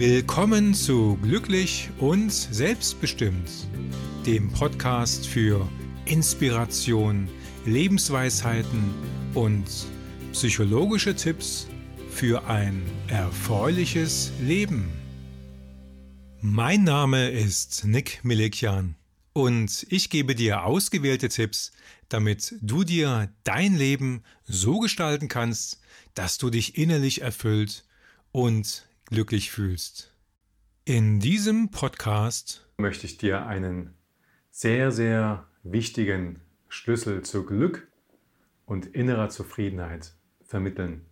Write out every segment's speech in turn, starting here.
Willkommen zu Glücklich und Selbstbestimmt, dem Podcast für Inspiration, Lebensweisheiten und psychologische Tipps für ein erfreuliches Leben. Mein Name ist Nick Milikjan und ich gebe dir ausgewählte Tipps, damit du dir dein Leben so gestalten kannst, dass du dich innerlich erfüllt und glücklich fühlst. In diesem Podcast möchte ich dir einen sehr, sehr wichtigen Schlüssel zu Glück und innerer Zufriedenheit vermitteln.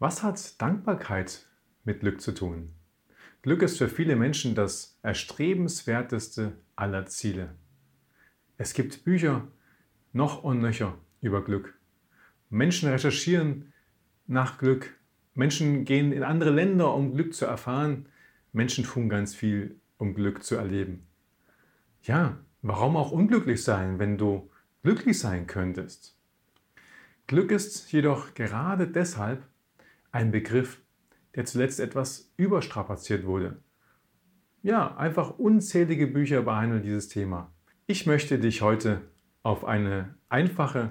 Was hat Dankbarkeit mit Glück zu tun? Glück ist für viele Menschen das erstrebenswerteste aller Ziele. Es gibt Bücher noch und nöcher über Glück. Menschen recherchieren nach Glück, Menschen gehen in andere Länder, um Glück zu erfahren. Menschen tun ganz viel, um Glück zu erleben. Ja, warum auch unglücklich sein, wenn du glücklich sein könntest? Glück ist jedoch gerade deshalb ein Begriff, der zuletzt etwas überstrapaziert wurde. Ja, einfach unzählige Bücher behandeln dieses Thema. Ich möchte dich heute auf eine einfache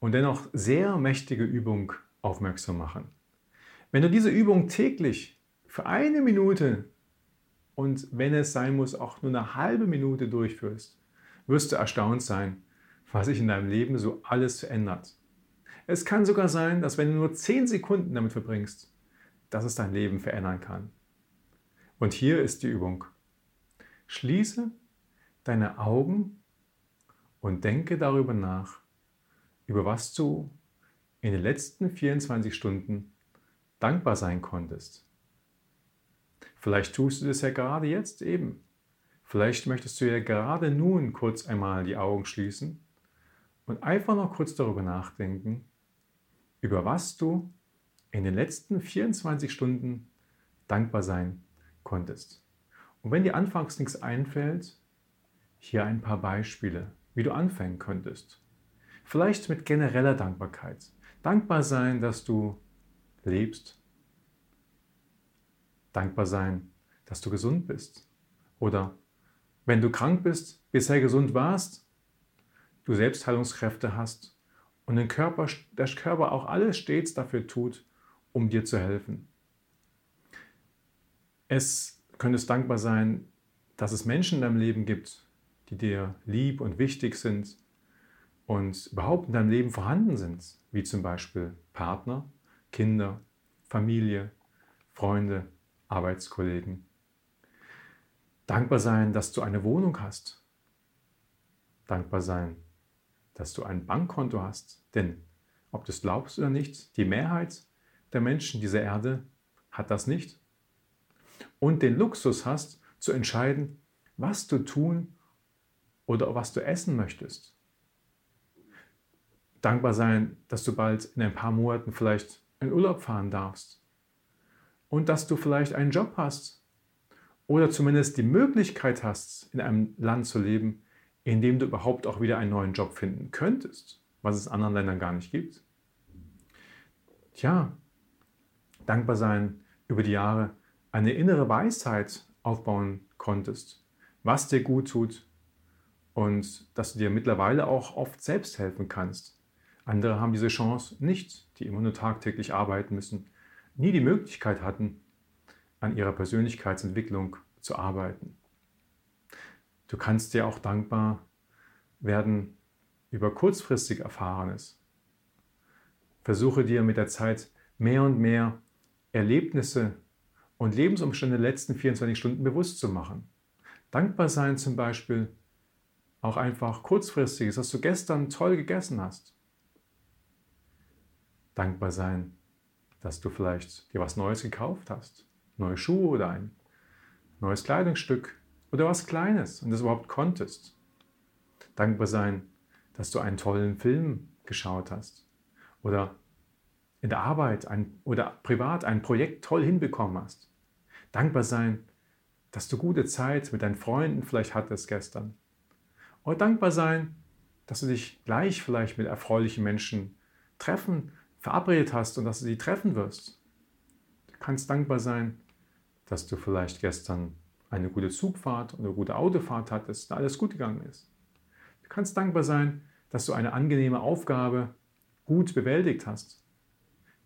und dennoch sehr mächtige Übung aufmerksam machen. Wenn du diese Übung täglich für eine Minute und wenn es sein muss, auch nur eine halbe Minute durchführst, wirst du erstaunt sein, was sich in deinem Leben so alles verändert. Es kann sogar sein, dass wenn du nur 10 Sekunden damit verbringst, dass es dein Leben verändern kann. Und hier ist die Übung. Schließe deine Augen und denke darüber nach, über was du in den letzten 24 Stunden dankbar sein konntest. Vielleicht tust du das ja gerade jetzt eben. Vielleicht möchtest du ja gerade nun kurz einmal die Augen schließen und einfach noch kurz darüber nachdenken, über was du in den letzten 24 Stunden dankbar sein konntest. Und wenn dir anfangs nichts einfällt, hier ein paar Beispiele, wie du anfangen könntest. Vielleicht mit genereller Dankbarkeit. Dankbar sein, dass du lebst. Dankbar sein, dass du gesund bist. Oder wenn du krank bist, bisher gesund warst, du Selbstheilungskräfte hast und den Körper, der Körper auch alles stets dafür tut, um dir zu helfen. Es könntest dankbar sein, dass es Menschen in deinem Leben gibt, die dir lieb und wichtig sind und überhaupt in deinem Leben vorhanden sind, wie zum Beispiel Partner, Kinder, Familie, Freunde, Arbeitskollegen. Dankbar sein, dass du eine Wohnung hast. Dankbar sein, dass du ein Bankkonto hast. Denn, ob du es glaubst oder nicht, die Mehrheit der Menschen dieser Erde hat das nicht. Und den Luxus hast, zu entscheiden, was du tun oder was du essen möchtest. Dankbar sein, dass du bald in ein paar Monaten vielleicht in Urlaub fahren darfst und dass du vielleicht einen Job hast oder zumindest die Möglichkeit hast, in einem Land zu leben, in dem du überhaupt auch wieder einen neuen Job finden könntest, was es in anderen Ländern gar nicht gibt. Tja, dankbar sein über die Jahre, eine innere Weisheit aufbauen konntest, was dir gut tut und dass du dir mittlerweile auch oft selbst helfen kannst andere haben diese Chance nicht, die immer nur tagtäglich arbeiten müssen, nie die Möglichkeit hatten, an ihrer Persönlichkeitsentwicklung zu arbeiten. Du kannst dir auch dankbar werden über kurzfristig Erfahrenes. Versuche dir mit der Zeit mehr und mehr Erlebnisse und Lebensumstände der letzten 24 Stunden bewusst zu machen. Dankbar sein zum Beispiel auch einfach kurzfristiges, dass du gestern toll gegessen hast dankbar sein, dass du vielleicht dir was Neues gekauft hast. Neue Schuhe oder ein neues Kleidungsstück oder was Kleines und das überhaupt konntest. Dankbar sein, dass du einen tollen Film geschaut hast oder in der Arbeit ein, oder privat ein Projekt toll hinbekommen hast. Dankbar sein, dass du gute Zeit mit deinen Freunden vielleicht hattest gestern. Oder dankbar sein, dass du dich gleich vielleicht mit erfreulichen Menschen treffen verabredet hast und dass du sie treffen wirst. Du kannst dankbar sein, dass du vielleicht gestern eine gute Zugfahrt und eine gute Autofahrt hattest, da alles gut gegangen ist. Du kannst dankbar sein, dass du eine angenehme Aufgabe gut bewältigt hast.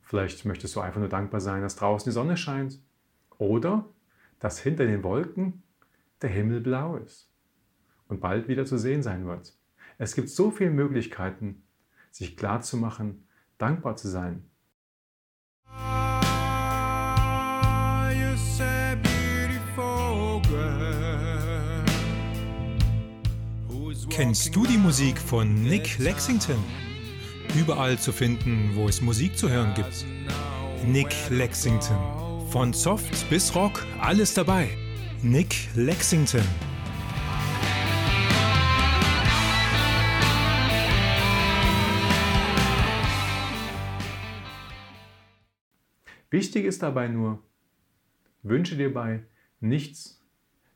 Vielleicht möchtest du einfach nur dankbar sein, dass draußen die Sonne scheint oder dass hinter den Wolken der Himmel blau ist und bald wieder zu sehen sein wird. Es gibt so viele Möglichkeiten, sich klarzumachen, dankbar zu sein. Kennst du die Musik von Nick Lexington? Überall zu finden, wo es Musik zu hören gibt. Nick Lexington. Von Soft bis Rock, alles dabei. Nick Lexington. Wichtig ist dabei nur, wünsche dir bei nichts.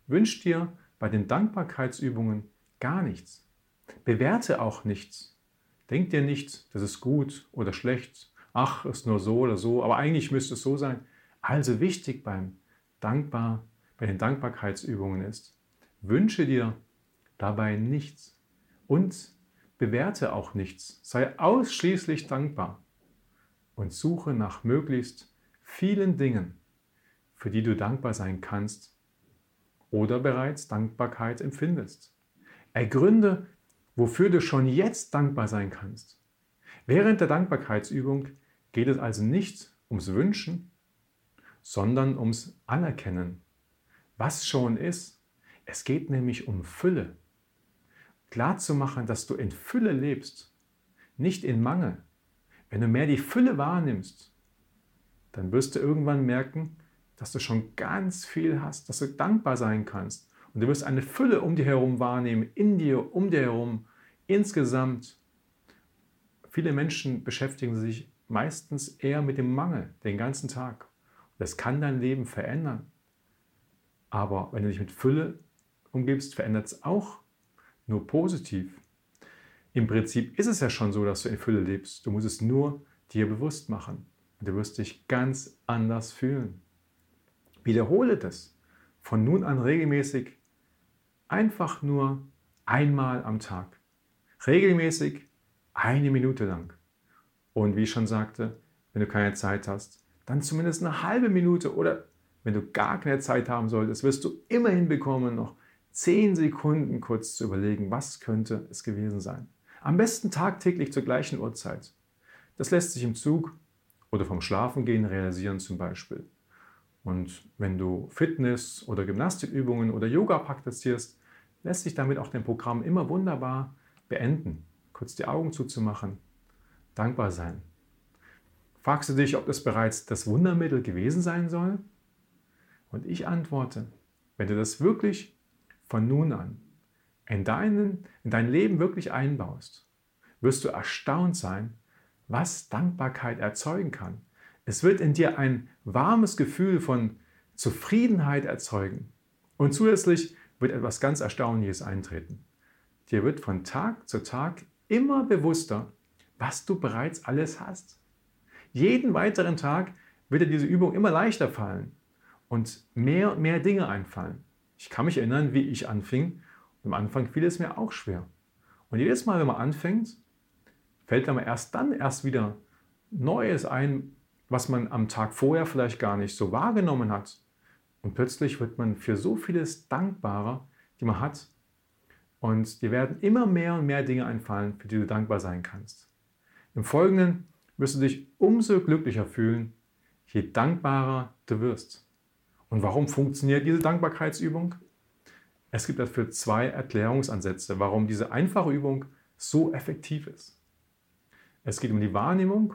Wünsch dir bei den Dankbarkeitsübungen gar nichts. Bewerte auch nichts. Denk dir nicht, das ist gut oder schlecht. Ach, ist nur so oder so, aber eigentlich müsste es so sein. Also wichtig beim Dankbar, bei den Dankbarkeitsübungen ist, wünsche dir dabei nichts und bewerte auch nichts. Sei ausschließlich dankbar und suche nach möglichst vielen Dingen, für die du dankbar sein kannst oder bereits Dankbarkeit empfindest. Ergründe, wofür du schon jetzt dankbar sein kannst. Während der Dankbarkeitsübung geht es also nicht ums Wünschen, sondern ums Anerkennen, was schon ist. Es geht nämlich um Fülle. Klar zu machen, dass du in Fülle lebst, nicht in Mangel. Wenn du mehr die Fülle wahrnimmst, dann wirst du irgendwann merken, dass du schon ganz viel hast, dass du dankbar sein kannst. Und du wirst eine Fülle um dir herum wahrnehmen, in dir, um dir herum, insgesamt. Viele Menschen beschäftigen sich meistens eher mit dem Mangel den ganzen Tag. Das kann dein Leben verändern. Aber wenn du dich mit Fülle umgibst, verändert es auch nur positiv. Im Prinzip ist es ja schon so, dass du in Fülle lebst. Du musst es nur dir bewusst machen. Du wirst dich ganz anders fühlen. Wiederhole das von nun an regelmäßig, einfach nur einmal am Tag. Regelmäßig eine Minute lang. Und wie ich schon sagte, wenn du keine Zeit hast, dann zumindest eine halbe Minute oder wenn du gar keine Zeit haben solltest, wirst du immer hinbekommen, noch zehn Sekunden kurz zu überlegen, was könnte es gewesen sein. Am besten tagtäglich zur gleichen Uhrzeit. Das lässt sich im Zug oder vom Schlafengehen realisieren zum Beispiel. Und wenn du Fitness- oder Gymnastikübungen oder Yoga praktizierst, lässt sich damit auch dein Programm immer wunderbar beenden. Kurz die Augen zuzumachen, dankbar sein. Fragst du dich, ob das bereits das Wundermittel gewesen sein soll? Und ich antworte, wenn du das wirklich von nun an in, deinen, in dein Leben wirklich einbaust, wirst du erstaunt sein, was Dankbarkeit erzeugen kann. Es wird in dir ein warmes Gefühl von Zufriedenheit erzeugen. Und zusätzlich wird etwas ganz Erstaunliches eintreten. Dir wird von Tag zu Tag immer bewusster, was du bereits alles hast. Jeden weiteren Tag wird dir diese Übung immer leichter fallen und mehr und mehr Dinge einfallen. Ich kann mich erinnern, wie ich anfing. Am Anfang fiel es mir auch schwer. Und jedes Mal, wenn man anfängt, fällt einem erst dann erst wieder Neues ein, was man am Tag vorher vielleicht gar nicht so wahrgenommen hat. Und plötzlich wird man für so vieles dankbarer, die man hat. Und dir werden immer mehr und mehr Dinge einfallen, für die du dankbar sein kannst. Im Folgenden wirst du dich umso glücklicher fühlen, je dankbarer du wirst. Und warum funktioniert diese Dankbarkeitsübung? Es gibt dafür zwei Erklärungsansätze, warum diese einfache Übung so effektiv ist. Es geht um die Wahrnehmung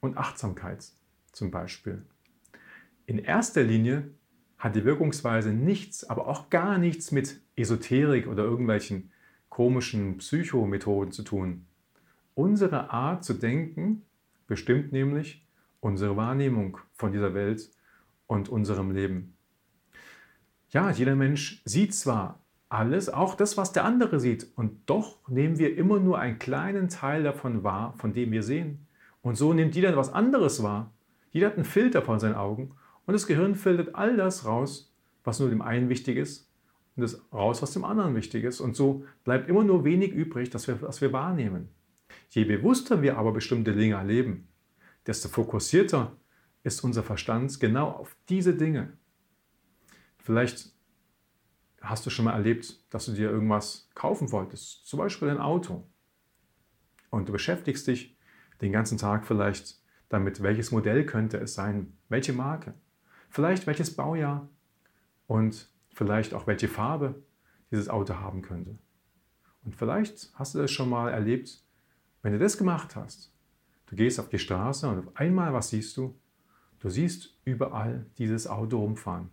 und Achtsamkeit zum Beispiel. In erster Linie hat die Wirkungsweise nichts, aber auch gar nichts mit Esoterik oder irgendwelchen komischen Psychomethoden zu tun. Unsere Art zu denken bestimmt nämlich unsere Wahrnehmung von dieser Welt und unserem Leben. Ja, jeder Mensch sieht zwar alles, auch das, was der andere sieht. Und doch nehmen wir immer nur einen kleinen Teil davon wahr, von dem wir sehen. Und so nimmt jeder was anderes wahr. Jeder hat einen Filter vor seinen Augen Und das Gehirn filtert all das raus, was nur dem einen wichtig ist, und das raus, was dem anderen wichtig ist. Und so bleibt immer nur wenig übrig, das wir, was wir wahrnehmen. Je bewusster wir aber bestimmte Dinge erleben, desto fokussierter ist unser Verstand genau auf diese Dinge. Vielleicht hast du schon mal erlebt, dass du dir irgendwas kaufen wolltest, zum Beispiel ein Auto. Und du beschäftigst dich den ganzen Tag vielleicht damit, welches Modell könnte es sein, welche Marke, vielleicht welches Baujahr und vielleicht auch welche Farbe dieses Auto haben könnte. Und vielleicht hast du das schon mal erlebt, wenn du das gemacht hast. Du gehst auf die Straße und auf einmal, was siehst du? Du siehst überall dieses Auto rumfahren.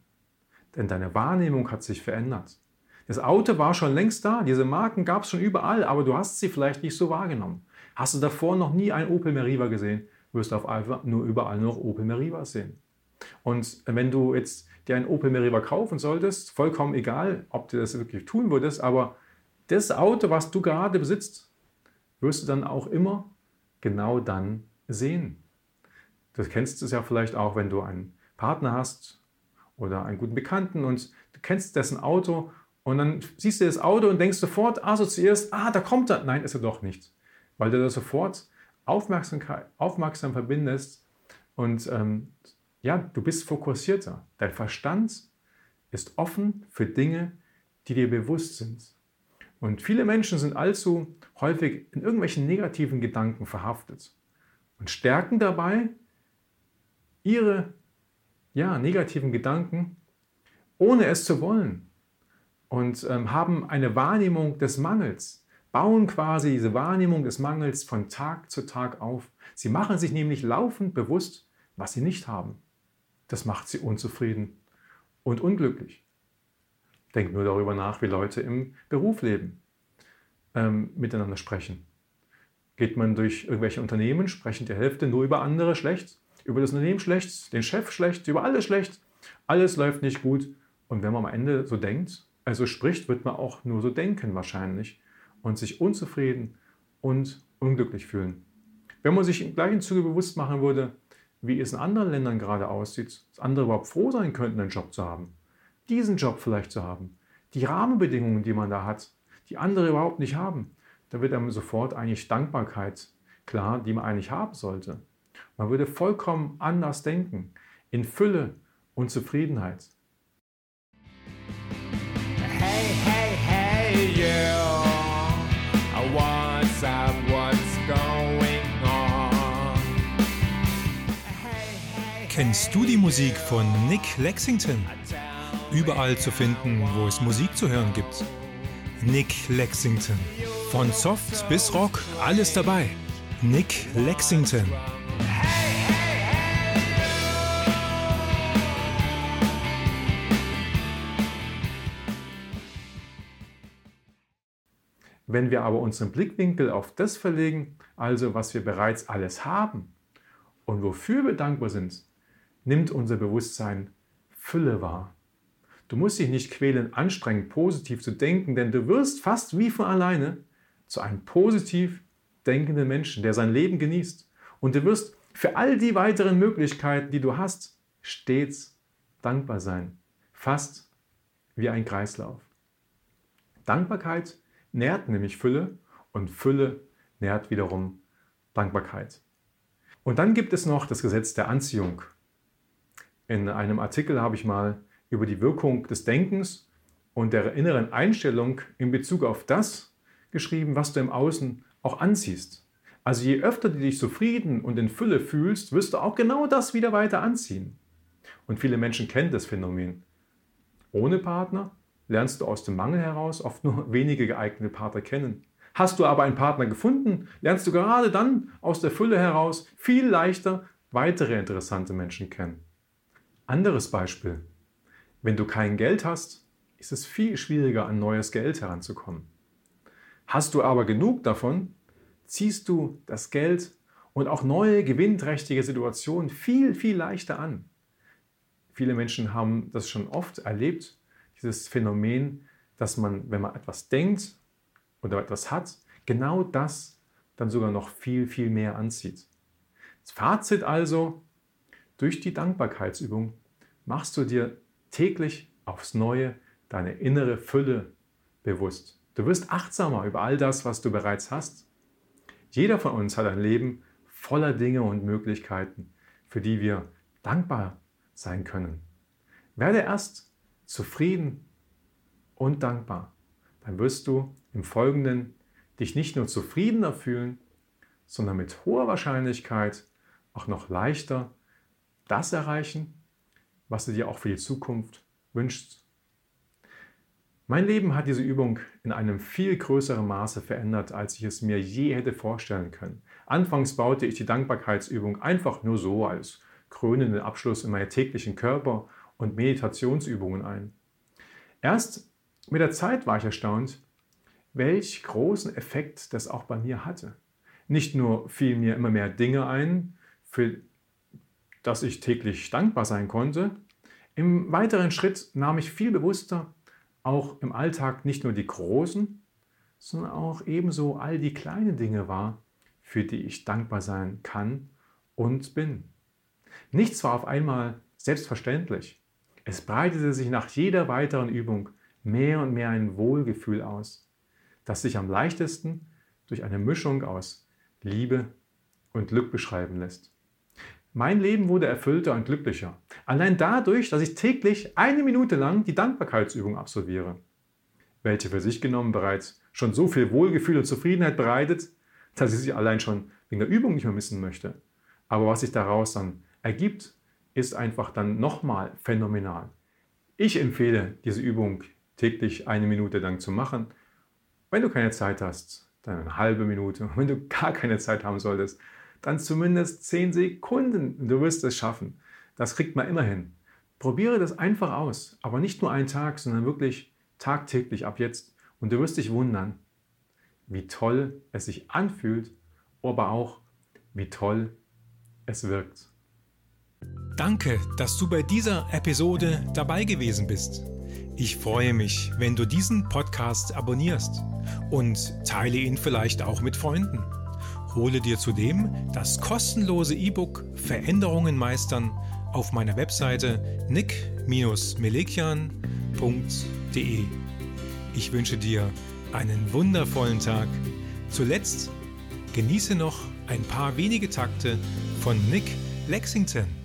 Denn deine Wahrnehmung hat sich verändert. Das Auto war schon längst da, diese Marken gab es schon überall, aber du hast sie vielleicht nicht so wahrgenommen. Hast du davor noch nie ein Opel Meriva gesehen, wirst du auf einmal nur überall noch Opel Meriva sehen. Und wenn du jetzt dir ein Opel Meriva kaufen solltest, vollkommen egal, ob du das wirklich tun würdest, aber das Auto, was du gerade besitzt, wirst du dann auch immer genau dann sehen. Du kennst es ja vielleicht auch, wenn du einen Partner hast oder einen guten Bekannten und du kennst dessen Auto und dann siehst du das Auto und denkst sofort, assoziierst, ah, da kommt er. Nein, ist er doch nicht. Weil du da sofort Aufmerksamkeit, aufmerksam verbindest und ähm, ja, du bist fokussierter. Dein Verstand ist offen für Dinge, die dir bewusst sind. Und viele Menschen sind allzu häufig in irgendwelchen negativen Gedanken verhaftet und stärken dabei ihre ja, negativen Gedanken, ohne es zu wollen. Und ähm, haben eine Wahrnehmung des Mangels, bauen quasi diese Wahrnehmung des Mangels von Tag zu Tag auf. Sie machen sich nämlich laufend bewusst, was sie nicht haben. Das macht sie unzufrieden und unglücklich. Denk nur darüber nach, wie Leute im Beruf leben, ähm, miteinander sprechen. Geht man durch irgendwelche Unternehmen, sprechen die Hälfte nur über andere schlecht über das Unternehmen schlecht, den Chef schlecht, über alles schlecht. Alles läuft nicht gut. Und wenn man am Ende so denkt, also spricht, wird man auch nur so denken wahrscheinlich und sich unzufrieden und unglücklich fühlen. Wenn man sich im gleichen Zuge bewusst machen würde, wie es in anderen Ländern gerade aussieht, dass andere überhaupt froh sein könnten, einen Job zu haben, diesen Job vielleicht zu haben, die Rahmenbedingungen, die man da hat, die andere überhaupt nicht haben, da wird einem sofort eigentlich Dankbarkeit klar, die man eigentlich haben sollte. Man würde vollkommen anders denken, in Fülle und Zufriedenheit. Hey, hey, hey, yeah. What's up, what's going on? Kennst du die Musik von Nick Lexington? Überall zu finden, wo es Musik zu hören gibt. Nick Lexington. Von Soft bis Rock, alles dabei. Nick Lexington. Wenn wir aber unseren Blickwinkel auf das verlegen, also was wir bereits alles haben und wofür wir dankbar sind, nimmt unser Bewusstsein Fülle wahr. Du musst dich nicht quälen, anstrengend positiv zu denken, denn du wirst fast wie von alleine zu einem positiv denkenden Menschen, der sein Leben genießt. Und du wirst für all die weiteren Möglichkeiten, die du hast, stets dankbar sein. Fast wie ein Kreislauf. Dankbarkeit nährt nämlich Fülle und Fülle nährt wiederum Dankbarkeit. Und dann gibt es noch das Gesetz der Anziehung. In einem Artikel habe ich mal über die Wirkung des Denkens und der inneren Einstellung in Bezug auf das geschrieben, was du im Außen auch anziehst. Also je öfter du dich zufrieden und in Fülle fühlst, wirst du auch genau das wieder weiter anziehen. Und viele Menschen kennen das Phänomen. Ohne Partner lernst du aus dem Mangel heraus oft nur wenige geeignete Partner kennen. Hast du aber einen Partner gefunden, lernst du gerade dann aus der Fülle heraus viel leichter weitere interessante Menschen kennen. Anderes Beispiel. Wenn du kein Geld hast, ist es viel schwieriger, an neues Geld heranzukommen. Hast du aber genug davon, ziehst du das Geld und auch neue gewinnträchtige Situationen viel, viel leichter an. Viele Menschen haben das schon oft erlebt, dieses Phänomen, dass man, wenn man etwas denkt oder etwas hat, genau das dann sogar noch viel, viel mehr anzieht. Das Fazit also, durch die Dankbarkeitsübung machst du dir täglich aufs Neue deine innere Fülle bewusst. Du wirst achtsamer über all das, was du bereits hast. Jeder von uns hat ein Leben voller Dinge und Möglichkeiten, für die wir dankbar sein können. Werde erst zufrieden und dankbar. Dann wirst du im Folgenden dich nicht nur zufriedener fühlen, sondern mit hoher Wahrscheinlichkeit auch noch leichter das erreichen, was du dir auch für die Zukunft wünschst. Mein Leben hat diese Übung in einem viel größeren Maße verändert, als ich es mir je hätte vorstellen können. Anfangs baute ich die Dankbarkeitsübung einfach nur so als krönenden Abschluss in meine täglichen Körper- und Meditationsübungen ein. Erst mit der Zeit war ich erstaunt, welch großen Effekt das auch bei mir hatte. Nicht nur fielen mir immer mehr Dinge ein, für das ich täglich dankbar sein konnte, im weiteren Schritt nahm ich viel bewusster auch im Alltag nicht nur die großen, sondern auch ebenso all die kleinen Dinge wahr, für die ich dankbar sein kann und bin. Nichts war auf einmal selbstverständlich. Es breitete sich nach jeder weiteren Übung mehr und mehr ein Wohlgefühl aus, das sich am leichtesten durch eine Mischung aus Liebe und Glück beschreiben lässt. Mein Leben wurde erfüllter und glücklicher. Allein dadurch, dass ich täglich eine Minute lang die Dankbarkeitsübung absolviere, welche für sich genommen bereits schon so viel Wohlgefühl und Zufriedenheit bereitet, dass ich sie allein schon wegen der Übung nicht mehr missen möchte. Aber was sich daraus dann ergibt, ist einfach dann nochmal phänomenal. Ich empfehle diese Übung täglich eine Minute lang zu machen. Wenn du keine Zeit hast, dann eine halbe Minute. Wenn du gar keine Zeit haben solltest, dann zumindest 10 Sekunden. Du wirst es schaffen. Das kriegt man immer hin. Probiere das einfach aus, aber nicht nur einen Tag, sondern wirklich tagtäglich ab jetzt. Und du wirst dich wundern, wie toll es sich anfühlt, aber auch wie toll es wirkt. Danke, dass du bei dieser Episode dabei gewesen bist. Ich freue mich, wenn du diesen Podcast abonnierst und teile ihn vielleicht auch mit Freunden. Hole dir zudem das kostenlose E-Book Veränderungen meistern auf meiner Webseite nick-melekian.de. Ich wünsche dir einen wundervollen Tag. Zuletzt genieße noch ein paar wenige Takte von Nick Lexington.